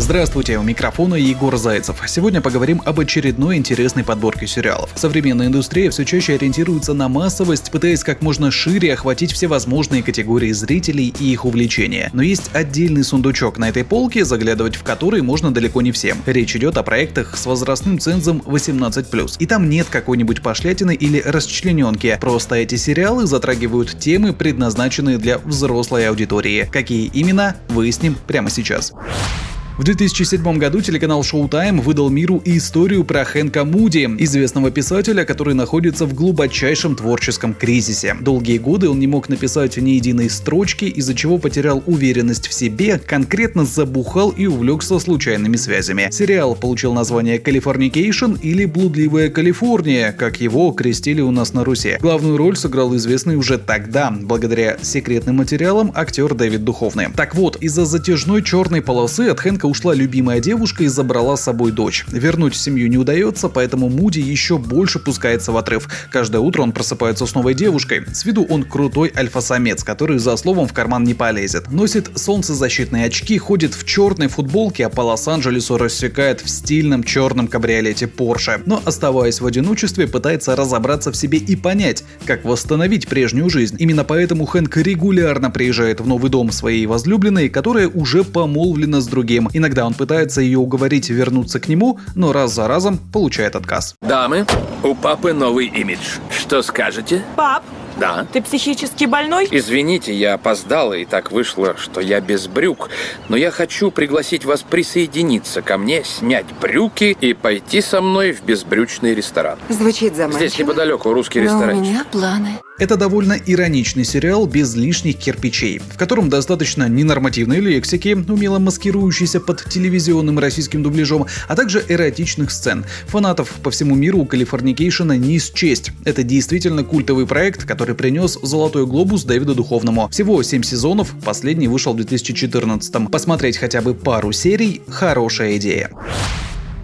Здравствуйте, у микрофона Егор Зайцев. Сегодня поговорим об очередной интересной подборке сериалов. Современная индустрия все чаще ориентируется на массовость, пытаясь как можно шире охватить все возможные категории зрителей и их увлечения. Но есть отдельный сундучок на этой полке, заглядывать в который можно далеко не всем. Речь идет о проектах с возрастным цензом 18+. И там нет какой-нибудь пошлятины или расчлененки. Просто эти сериалы затрагивают темы, предназначенные для взрослой аудитории. Какие именно, выясним прямо сейчас. В 2007 году телеканал Showtime выдал миру историю про Хэнка Муди, известного писателя, который находится в глубочайшем творческом кризисе. Долгие годы он не мог написать ни единой строчки, из-за чего потерял уверенность в себе, конкретно забухал и увлекся случайными связями. Сериал получил название «Californication» или «Блудливая Калифорния», как его окрестили у нас на Руси. Главную роль сыграл известный уже тогда, благодаря секретным материалам, актер Дэвид Духовны. Так вот, из-за затяжной черной полосы от Хэнка ушла любимая девушка и забрала с собой дочь. Вернуть семью не удается, поэтому Муди еще больше пускается в отрыв. Каждое утро он просыпается с новой девушкой. С виду он крутой альфа-самец, который за словом в карман не полезет. Носит солнцезащитные очки, ходит в черной футболке, а по Лос-Анджелесу рассекает в стильном черном кабриолете Porsche. Но оставаясь в одиночестве, пытается разобраться в себе и понять, как восстановить прежнюю жизнь. Именно поэтому Хэнк регулярно приезжает в новый дом своей возлюбленной, которая уже помолвлена с другим. Иногда он пытается ее уговорить вернуться к нему, но раз за разом получает отказ. Дамы, у папы новый имидж. Что скажете? Пап, Да. ты психически больной? Извините, я опоздала, и так вышло, что я без брюк. Но я хочу пригласить вас присоединиться ко мне, снять брюки и пойти со мной в безбрючный ресторан. Звучит заманчиво. Здесь неподалеку русский Но у меня планы. Это довольно ироничный сериал без лишних кирпичей, в котором достаточно ненормативной лексики, умело маскирующейся под телевизионным российским дубляжом, а также эротичных сцен. Фанатов по всему миру у Калифорникейшена не счесть. Это действительно культовый проект, который принес «Золотой глобус» Дэвиду Духовному. Всего 7 сезонов, последний вышел в 2014 Посмотреть хотя бы пару серий – хорошая идея.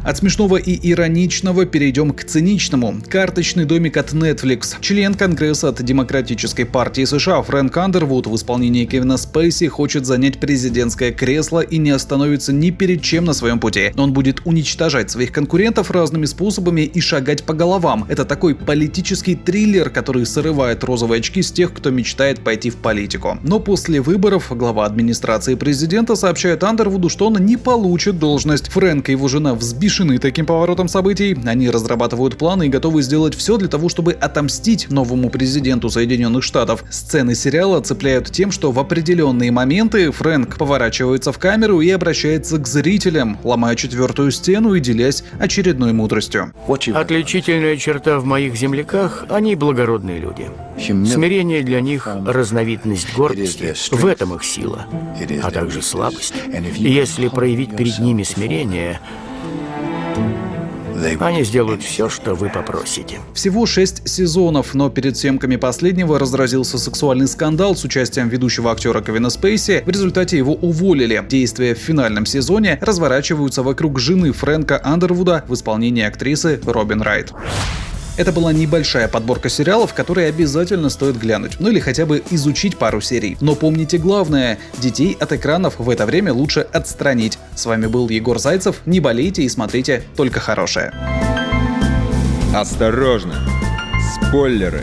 От смешного и ироничного перейдем к циничному. Карточный домик от Netflix. Член Конгресса от Демократической партии США Фрэнк Андервуд в исполнении Кевина Спейси хочет занять президентское кресло и не остановится ни перед чем на своем пути. Он будет уничтожать своих конкурентов разными способами и шагать по головам. Это такой политический триллер, который срывает розовые очки с тех, кто мечтает пойти в политику. Но после выборов глава администрации президента сообщает Андервуду, что он не получит должность. Фрэнк и его жена взбешены таким поворотом событий. Они разрабатывают планы и готовы сделать все для того, чтобы отомстить новому президенту Соединенных Штатов. Сцены сериала цепляют тем, что в определенные моменты Фрэнк поворачивается в камеру и обращается к зрителям, ломая четвертую стену и делясь очередной мудростью. Отличительная черта в моих земляках – они благородные люди. Смирение для них – разновидность гордости. В этом их сила, а также слабость. И если проявить перед ними смирение, они сделают все, что вы попросите. Всего шесть сезонов, но перед съемками последнего разразился сексуальный скандал с участием ведущего актера Кевина Спейси. В результате его уволили. Действия в финальном сезоне разворачиваются вокруг жены Фрэнка Андервуда в исполнении актрисы Робин Райт. Это была небольшая подборка сериалов, которые обязательно стоит глянуть, ну или хотя бы изучить пару серий. Но помните главное, детей от экранов в это время лучше отстранить. С вами был Егор Зайцев, не болейте и смотрите только хорошее. Осторожно! Спойлеры!